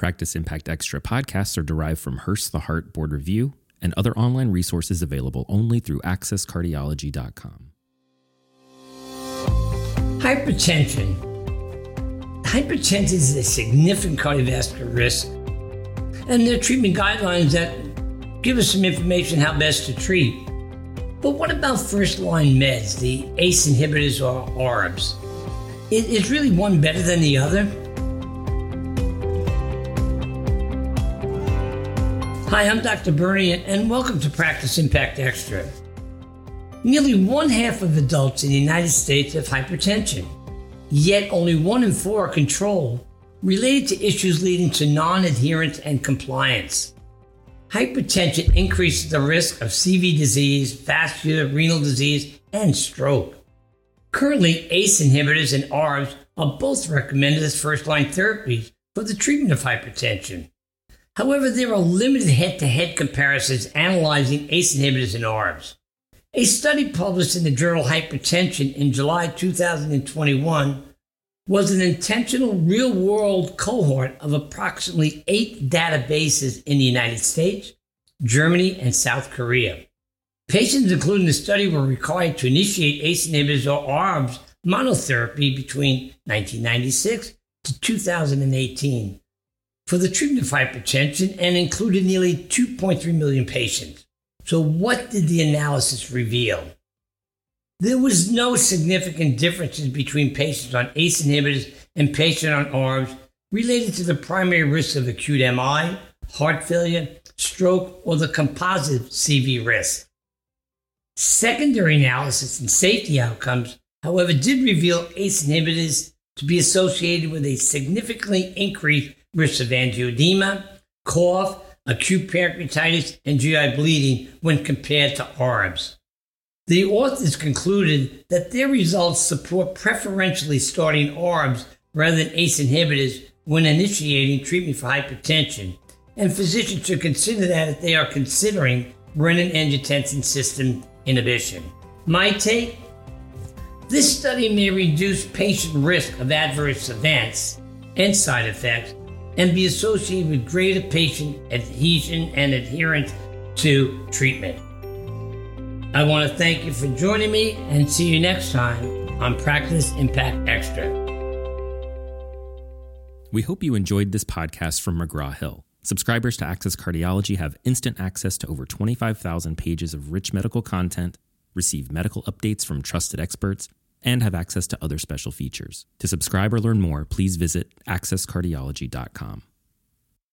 Practice Impact Extra podcasts are derived from Hurst the Heart Board Review and other online resources available only through accesscardiology.com. Hypertension. Hypertension is a significant cardiovascular risk, and there are treatment guidelines that give us some information how best to treat. But what about first line meds, the ACE inhibitors or ARBs? Is really one better than the other? Hi, I'm Dr. Bernie, and welcome to Practice Impact Extra. Nearly one half of adults in the United States have hypertension, yet only one in four are controlled, related to issues leading to non adherence and compliance. Hypertension increases the risk of CV disease, vascular renal disease, and stroke. Currently, ACE inhibitors and ARBs are both recommended as first line therapies for the treatment of hypertension. However, there are limited head to head comparisons analyzing ACE inhibitors and ARBs. A study published in the journal Hypertension in July 2021 was an intentional real world cohort of approximately eight databases in the United States, Germany, and South Korea. Patients included in the study were required to initiate ACE inhibitors or ARBs monotherapy between 1996 to 2018 for the treatment of hypertension and included nearly 2.3 million patients. So, what did the analysis reveal? There was no significant differences between patients on ACE inhibitors and patients on ARBs related to the primary risks of acute MI, heart failure, stroke, or the composite CV risk. Secondary analysis and safety outcomes, however, did reveal ACE inhibitors to be associated with a significantly increased risk of angioedema, cough, acute pancreatitis, and GI bleeding when compared to ARBs. The authors concluded that their results support preferentially starting ARBs rather than ACE inhibitors when initiating treatment for hypertension, and physicians should consider that if they are considering renin-angiotensin system inhibition. My take? This study may reduce patient risk of adverse events and side effects and be associated with greater patient adhesion and adherence to treatment. I want to thank you for joining me and see you next time on Practice Impact Extra. We hope you enjoyed this podcast from McGraw Hill. Subscribers to Access Cardiology have instant access to over 25,000 pages of rich medical content, receive medical updates from trusted experts, and have access to other special features. To subscribe or learn more, please visit accesscardiology.com.